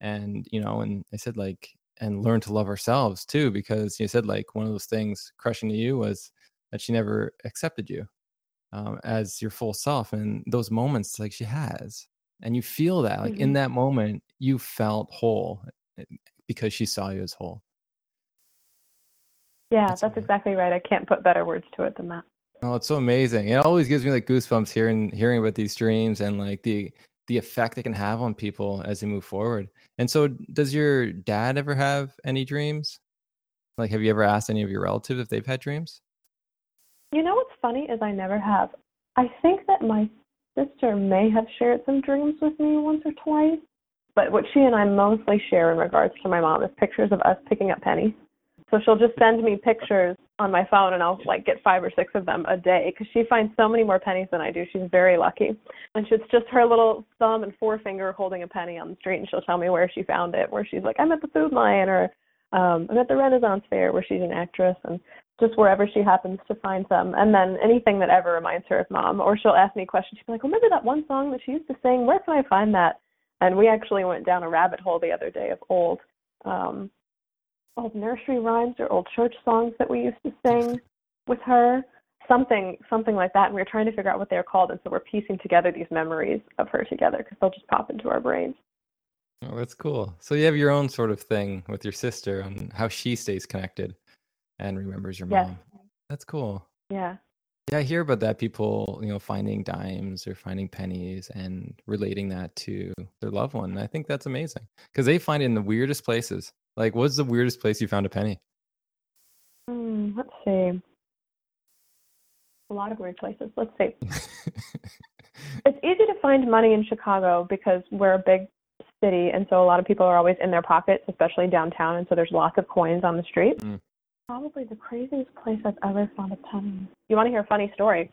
And, you know, and I said like and learn to love ourselves too, because you said like one of those things crushing to you was that she never accepted you um, as your full self and those moments like she has and you feel that like mm-hmm. in that moment you felt whole eh, because she saw you as whole. Yeah that's, that's exactly right i can't put better words to it than that. Oh it's so amazing it always gives me like goosebumps hearing hearing about these dreams and like the the effect it can have on people as they move forward and so does your dad ever have any dreams? Like have you ever asked any of your relatives if they've had dreams you know what's funny is I never have. I think that my sister may have shared some dreams with me once or twice, but what she and I mostly share in regards to my mom is pictures of us picking up pennies. So she'll just send me pictures on my phone, and I'll like get five or six of them a day because she finds so many more pennies than I do. She's very lucky, and it's just her little thumb and forefinger holding a penny on the street, and she'll tell me where she found it. Where she's like, I'm at the Food Lion, or um, I'm at the Renaissance Fair, where she's an actress, and just wherever she happens to find them. And then anything that ever reminds her of mom, or she'll ask me questions. She'll be like, remember that one song that she used to sing? Where can I find that? And we actually went down a rabbit hole the other day of old, um, old nursery rhymes or old church songs that we used to sing with her something something like that and we were trying to figure out what they're called and so we're piecing together these memories of her together because they'll just pop into our brains oh that's cool so you have your own sort of thing with your sister on how she stays connected and remembers your mom yes. that's cool yeah yeah i hear about that people you know finding dimes or finding pennies and relating that to their loved one i think that's amazing because they find it in the weirdest places like what's the weirdest place you found a penny mm, let's see a lot of weird places. Let's see. it's easy to find money in Chicago because we're a big city, and so a lot of people are always in their pockets, especially downtown, and so there's lots of coins on the street. Mm. Probably the craziest place I've ever found a penny. You want to hear a funny story?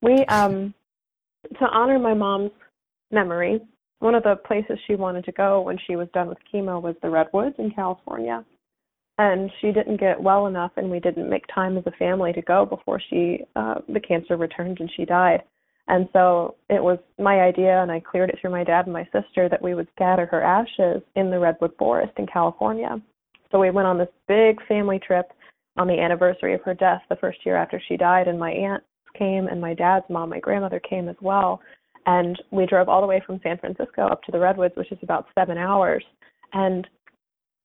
We, um, to honor my mom's memory, one of the places she wanted to go when she was done with chemo was the Redwoods in California and she didn't get well enough and we didn't make time as a family to go before she uh the cancer returned and she died and so it was my idea and i cleared it through my dad and my sister that we would scatter her ashes in the redwood forest in california so we went on this big family trip on the anniversary of her death the first year after she died and my aunt came and my dad's mom my grandmother came as well and we drove all the way from san francisco up to the redwoods which is about seven hours and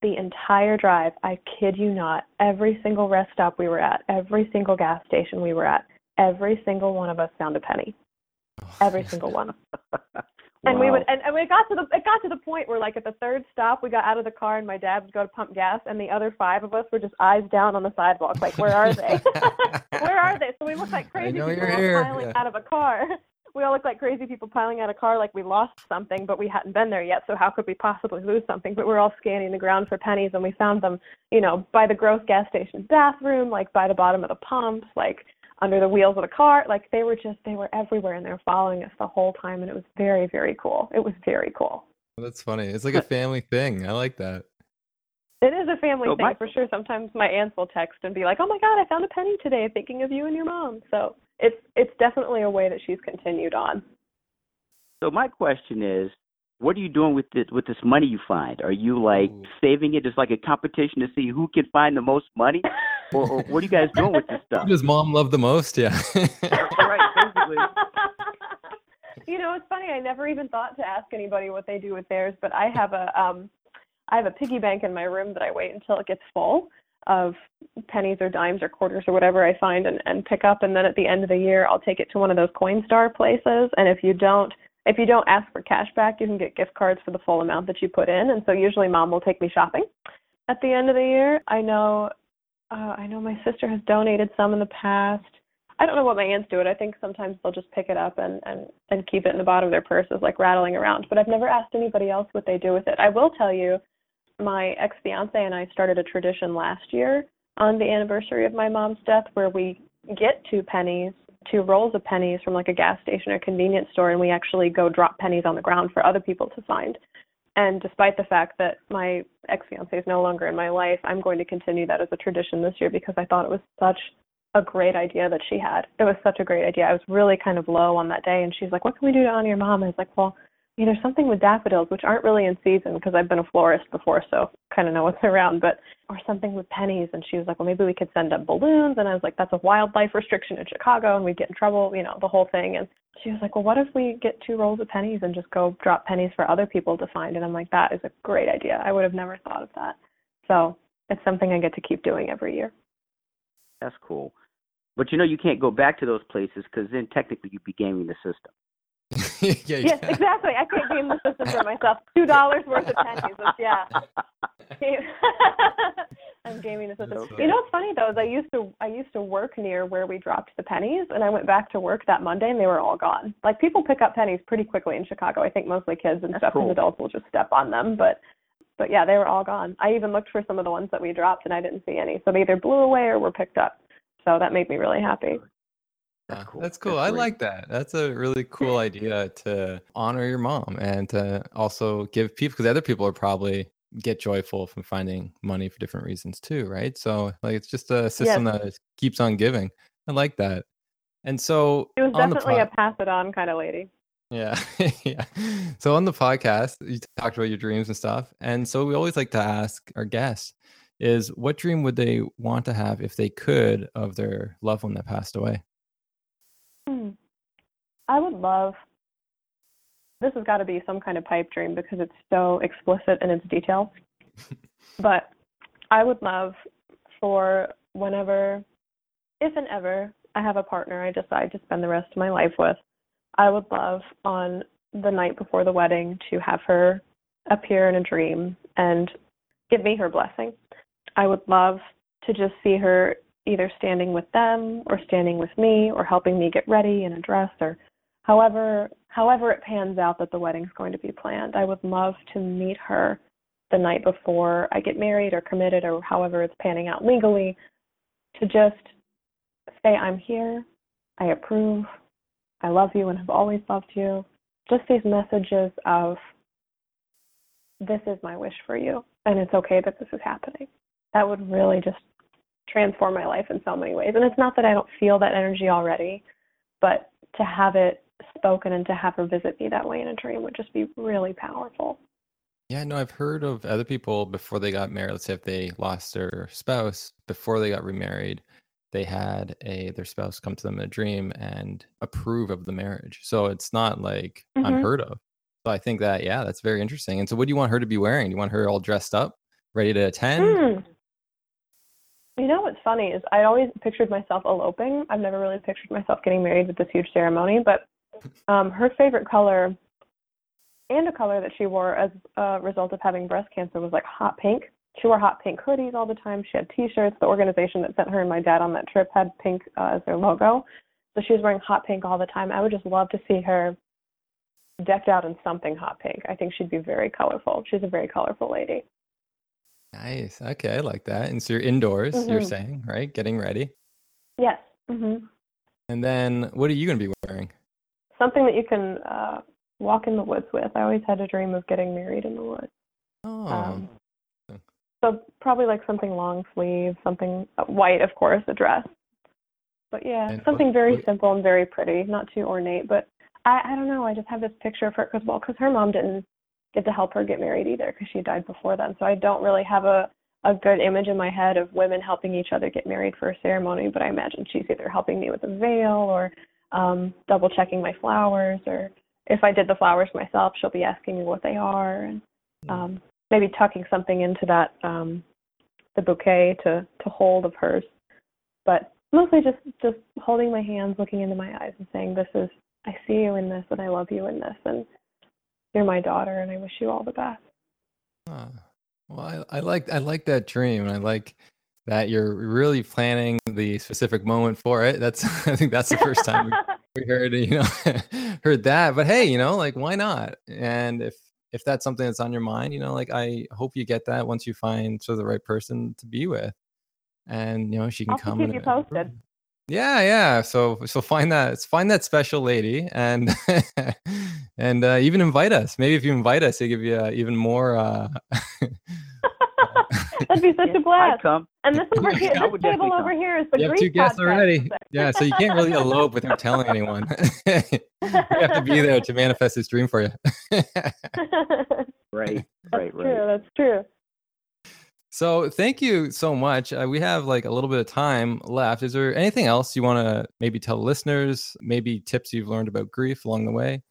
the entire drive, I kid you not, every single rest stop we were at, every single gas station we were at, every single one of us found a penny. Every single one. And we would, and, and we got to the, it got to the point where, like, at the third stop, we got out of the car, and my dad would go to pump gas, and the other five of us were just eyes down on the sidewalk, like, where are they? where are they? So we looked like crazy people piling yeah. out of a car we all look like crazy people piling out of a car like we lost something, but we hadn't been there yet. So how could we possibly lose something? But we're all scanning the ground for pennies, and we found them, you know, by the gross gas station bathroom, like by the bottom of the pumps, like under the wheels of the car. Like they were just, they were everywhere, and they were following us the whole time, and it was very, very cool. It was very cool. That's funny. It's like a family thing. I like that. It is a family so thing my- for sure. Sometimes my aunts will text and be like, "Oh my God, I found a penny today, thinking of you and your mom." So it's it's definitely a way that she's continued on. So my question is, what are you doing with this with this money you find? Are you like Ooh. saving it? Just like a competition to see who can find the most money, or, or what are you guys doing with this stuff? Who does mom love the most? Yeah. right, basically. You know, it's funny. I never even thought to ask anybody what they do with theirs, but I have a um, I have a piggy bank in my room that I wait until it gets full, of pennies or dimes or quarters or whatever I find and, and pick up and then at the end of the year I'll take it to one of those Coinstar places and if you don't if you don't ask for cash back you can get gift cards for the full amount that you put in and so usually mom will take me shopping at the end of the year. I know uh, I know my sister has donated some in the past. I don't know what my aunts do it. I think sometimes they'll just pick it up and, and, and keep it in the bottom of their purses like rattling around. But I've never asked anybody else what they do with it. I will tell you my ex fiance and I started a tradition last year on the anniversary of my mom's death where we get two pennies, two rolls of pennies from like a gas station or convenience store, and we actually go drop pennies on the ground for other people to find. And despite the fact that my ex fiance is no longer in my life, I'm going to continue that as a tradition this year because I thought it was such a great idea that she had. It was such a great idea. I was really kind of low on that day, and she's like, "What can we do to honor your mom?" I was like, "Well, you know, something with daffodils, which aren't really in season because I've been a florist before, so kind of know what's around, but or something with pennies. And she was like, well, maybe we could send up balloons. And I was like, that's a wildlife restriction in Chicago, and we'd get in trouble, you know, the whole thing. And she was like, well, what if we get two rolls of pennies and just go drop pennies for other people to find? And I'm like, that is a great idea. I would have never thought of that. So it's something I get to keep doing every year. That's cool. But you know, you can't go back to those places because then technically you'd be gaming the system. yeah, yes, exactly. I can't game the system for myself. Two dollars worth of pennies. Which, yeah. I'm gaming the system. You know what's funny though is I used to I used to work near where we dropped the pennies, and I went back to work that Monday, and they were all gone. Like people pick up pennies pretty quickly in Chicago. I think mostly kids and That's stuff, cool. and adults will just step on them. But but yeah, they were all gone. I even looked for some of the ones that we dropped, and I didn't see any. So they either blew away or were picked up. So that made me really happy. That's cool. That's cool. That's I like that. That's a really cool idea to honor your mom and to also give people because other people are probably get joyful from finding money for different reasons too, right? So like it's just a system yes. that keeps on giving. I like that. And so it was definitely a pass it on kind of lady. Yeah. yeah. So on the podcast, you talked about your dreams and stuff. And so we always like to ask our guests is what dream would they want to have if they could of their loved one that passed away? Hmm. I would love this has got to be some kind of pipe dream because it's so explicit in its details. but I would love for whenever, if and ever, I have a partner I decide to spend the rest of my life with, I would love on the night before the wedding to have her appear in a dream and give me her blessing. I would love to just see her either standing with them or standing with me or helping me get ready in a dress or however however it pans out that the wedding's going to be planned. I would love to meet her the night before I get married or committed or however it's panning out legally to just say I'm here, I approve, I love you and have always loved you. Just these messages of this is my wish for you and it's okay that this is happening. That would really just transform my life in so many ways. And it's not that I don't feel that energy already, but to have it spoken and to have her visit me that way in a dream would just be really powerful. Yeah, no, I've heard of other people before they got married. Let's say if they lost their spouse before they got remarried, they had a their spouse come to them in a dream and approve of the marriage. So it's not like mm-hmm. unheard of. So I think that yeah, that's very interesting. And so, what do you want her to be wearing? Do you want her all dressed up, ready to attend? Mm. You know what's funny is I always pictured myself eloping. I've never really pictured myself getting married with this huge ceremony, but um, her favorite color and a color that she wore as a result of having breast cancer was like hot pink. She wore hot pink hoodies all the time. She had T-shirts. The organization that sent her and my dad on that trip had pink uh, as their logo, so she was wearing hot pink all the time. I would just love to see her decked out in something hot pink. I think she'd be very colorful. She's a very colorful lady. Nice. Okay, I like that. And so you're indoors, mm-hmm. you're saying, right? Getting ready. Yes. Mm-hmm. And then what are you going to be wearing? Something that you can uh, walk in the woods with. I always had a dream of getting married in the woods. Oh. Um, so probably like something long sleeve, something uh, white, of course, a dress. But yeah, and something what, very what, simple and very pretty, not too ornate. But I, I don't know. I just have this picture of her because well, because her mom didn't get to help her get married either because she died before then. So I don't really have a a good image in my head of women helping each other get married for a ceremony. But I imagine she's either helping me with a veil or um double checking my flowers or if I did the flowers myself, she'll be asking me what they are and hmm. um maybe tucking something into that um the bouquet to to hold of hers. But mostly just just holding my hands, looking into my eyes and saying this is I see you in this and I love you in this and you're my daughter and I wish you all the best. Uh, well, I, I like I like that dream and I like that you're really planning the specific moment for it. That's I think that's the first time we, heard you know heard that. But hey, you know, like why not? And if if that's something that's on your mind, you know, like I hope you get that once you find sort of the right person to be with, and you know she can I'll come. Keep and, you posted. Yeah, yeah. So so find that find that special lady and and uh, even invite us. Maybe if you invite us, they give you uh, even more. Uh, That'd be such yeah, a blast. I'd come. And this over here, this table over here is the you have two guests already. Yeah, so you can't really elope without telling anyone. you have to be there to manifest this dream for you. right, right, right. True. That's true. So thank you so much. Uh, we have like a little bit of time left. Is there anything else you want to maybe tell listeners? Maybe tips you've learned about grief along the way?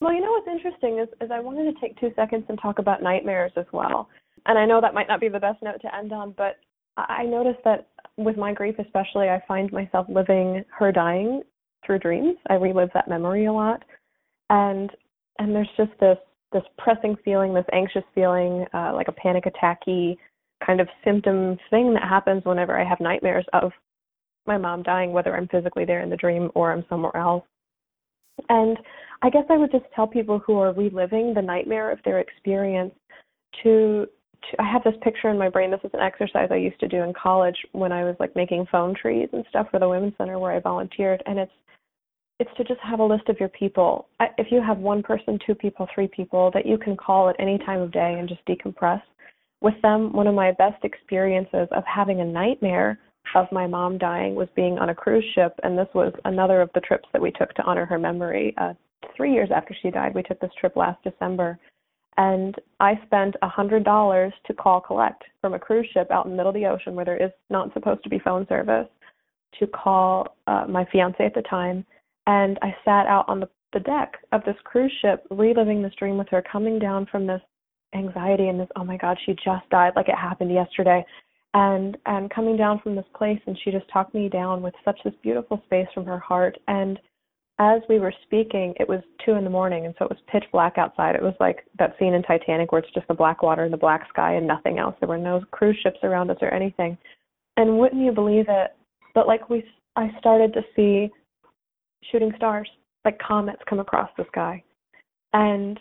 Well, you know what's interesting is, is I wanted to take two seconds and talk about nightmares as well. And I know that might not be the best note to end on, but I noticed that with my grief, especially, I find myself living her dying through dreams. I relive that memory a lot, and and there's just this this pressing feeling, this anxious feeling, uh, like a panic attacky kind of symptom thing that happens whenever I have nightmares of my mom dying, whether I'm physically there in the dream or I'm somewhere else. And I guess I would just tell people who are reliving the nightmare of their experience to, to I have this picture in my brain. This is an exercise I used to do in college when I was like making phone trees and stuff for the women's center where I volunteered and it's it's to just have a list of your people. If you have one person, two people, three people that you can call at any time of day and just decompress with them, one of my best experiences of having a nightmare of my mom dying was being on a cruise ship, and this was another of the trips that we took to honor her memory. Uh, three years after she died, we took this trip last December, And I spent a hundred dollars to call collect from a cruise ship out in the middle of the ocean where there is not supposed to be phone service to call uh, my fiance at the time. And I sat out on the, the deck of this cruise ship, reliving this dream with her, coming down from this anxiety and this, oh my God, she just died like it happened yesterday. And and coming down from this place and she just talked me down with such this beautiful space from her heart. And as we were speaking, it was two in the morning, and so it was pitch black outside. It was like that scene in Titanic where it's just the black water and the black sky and nothing else. There were no cruise ships around us or anything. And wouldn't you believe it? But like we, I started to see shooting stars, like comets, come across the sky, and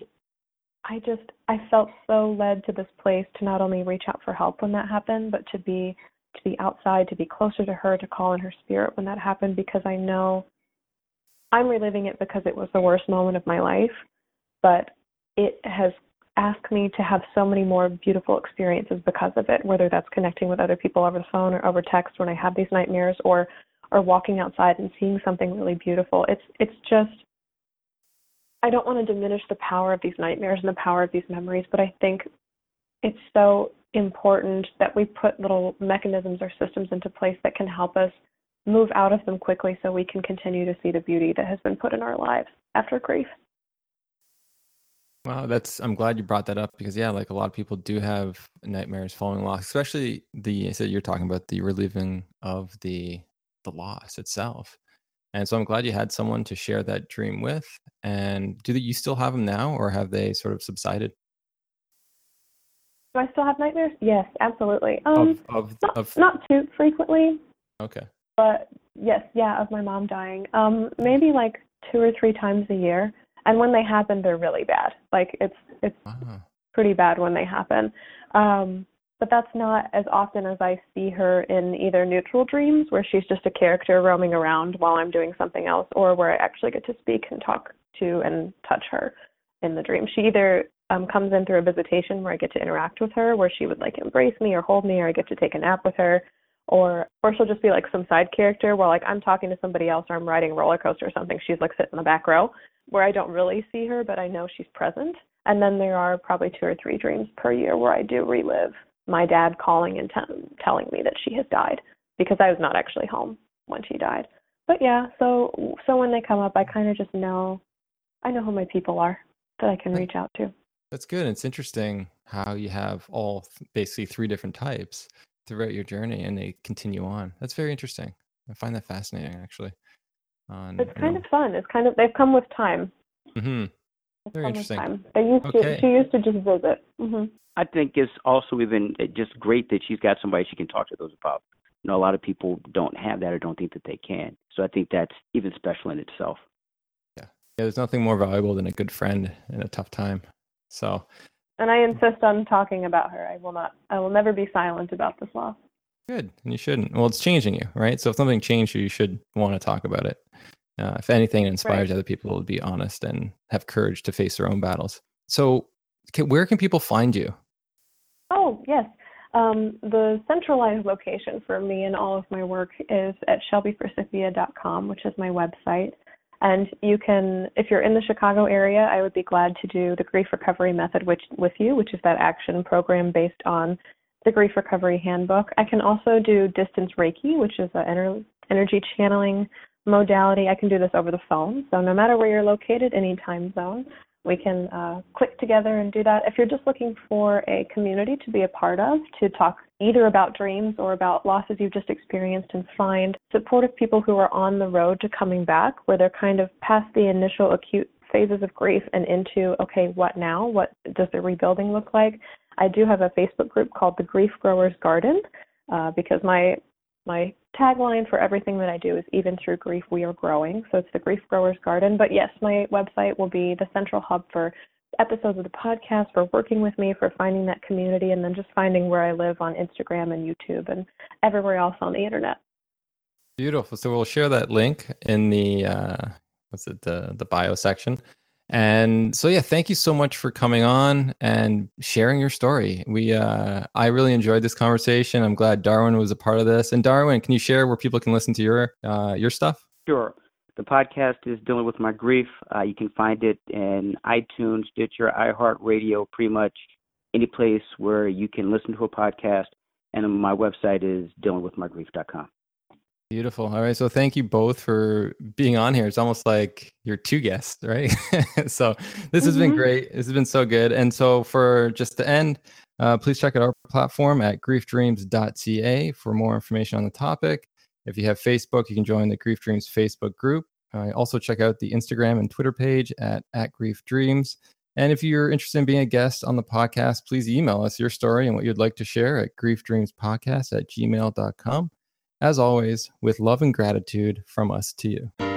I just I felt so led to this place to not only reach out for help when that happened, but to be to be outside, to be closer to her, to call in her spirit when that happened, because I know I'm reliving it because it was the worst moment of my life, but it has asked me to have so many more beautiful experiences because of it, whether that's connecting with other people over the phone or over text when I have these nightmares or or walking outside and seeing something really beautiful. It's it's just I don't want to diminish the power of these nightmares and the power of these memories, but I think it's so important that we put little mechanisms or systems into place that can help us move out of them quickly so we can continue to see the beauty that has been put in our lives after grief. Wow, that's I'm glad you brought that up because yeah, like a lot of people do have nightmares following loss, especially the so you're talking about the relieving of the the loss itself. And so I'm glad you had someone to share that dream with. And do you still have them now or have they sort of subsided? Do I still have nightmares? Yes, absolutely. Um, of, of, not, of... not too frequently. Okay. But yes, yeah, of my mom dying. Um, maybe like two or three times a year. And when they happen, they're really bad. Like it's it's uh-huh. pretty bad when they happen. Um, but that's not as often as I see her in either neutral dreams, where she's just a character roaming around while I'm doing something else, or where I actually get to speak and talk to and touch her in the dream. She either um, comes in through a visitation where I get to interact with her, where she would like embrace me or hold me, or I get to take a nap with her, or or she'll just be like some side character where like I'm talking to somebody else or I'm riding a roller coaster or something. She's like sitting in the back row where I don't really see her, but I know she's present. And then there are probably two or three dreams per year where I do relive my dad calling and t- telling me that she has died because I was not actually home when she died. But yeah, so so when they come up, I kind of just know I know who my people are that I can reach out to. That's good. It's interesting how you have all basically three different types throughout your journey and they continue on. That's very interesting. I find that fascinating actually. On, it's kind know. of fun. It's kind of they've come with time. Mm-hmm. Very interesting. Time. They used okay. to she used to just visit. Mm-hmm. I think it's also even just great that she's got somebody she can talk to those about. You know, a lot of people don't have that or don't think that they can. So I think that's even special in itself. Yeah. Yeah, there's nothing more valuable than a good friend in a tough time. So and I insist on talking about her. I will not I will never be silent about this loss. Good. And you shouldn't. Well, it's changing you, right? So if something changed you, you should want to talk about it. Uh, if anything, it inspires right. other people to be honest and have courage to face their own battles. So, can, where can people find you? Oh, yes. Um, the centralized location for me and all of my work is at shelbyforsythia.com, which is my website. And you can, if you're in the Chicago area, I would be glad to do the grief recovery method which, with you, which is that action program based on the grief recovery handbook. I can also do distance Reiki, which is an energy channeling modality. I can do this over the phone. So no matter where you're located, any time zone, we can uh, click together and do that. If you're just looking for a community to be a part of, to talk either about dreams or about losses you've just experienced and find supportive people who are on the road to coming back, where they're kind of past the initial acute phases of grief and into, okay, what now? What does the rebuilding look like? I do have a Facebook group called the Grief Growers Garden uh, because my my tagline for everything that I do is even through grief we are growing. So it's the Grief Growers Garden. But yes, my website will be the central hub for episodes of the podcast, for working with me, for finding that community, and then just finding where I live on Instagram and YouTube and everywhere else on the internet. Beautiful. So we'll share that link in the uh, what's it the the bio section. And so yeah, thank you so much for coming on and sharing your story. We uh I really enjoyed this conversation. I'm glad Darwin was a part of this. And Darwin, can you share where people can listen to your uh your stuff? Sure. the podcast is Dealing with My Grief. Uh, you can find it in iTunes, Stitcher, iHeartRadio, pretty much any place where you can listen to a podcast. And my website is dealingwithmygrief.com. Beautiful. All right. So thank you both for being on here. It's almost like you're two guests, right? so this has mm-hmm. been great. This has been so good. And so for just to end, uh, please check out our platform at griefdreams.ca for more information on the topic. If you have Facebook, you can join the Grief Dreams Facebook group. Uh, also check out the Instagram and Twitter page at, at Grief Dreams. And if you're interested in being a guest on the podcast, please email us your story and what you'd like to share at griefdreamspodcast at gmail.com as always, with love and gratitude from us to you.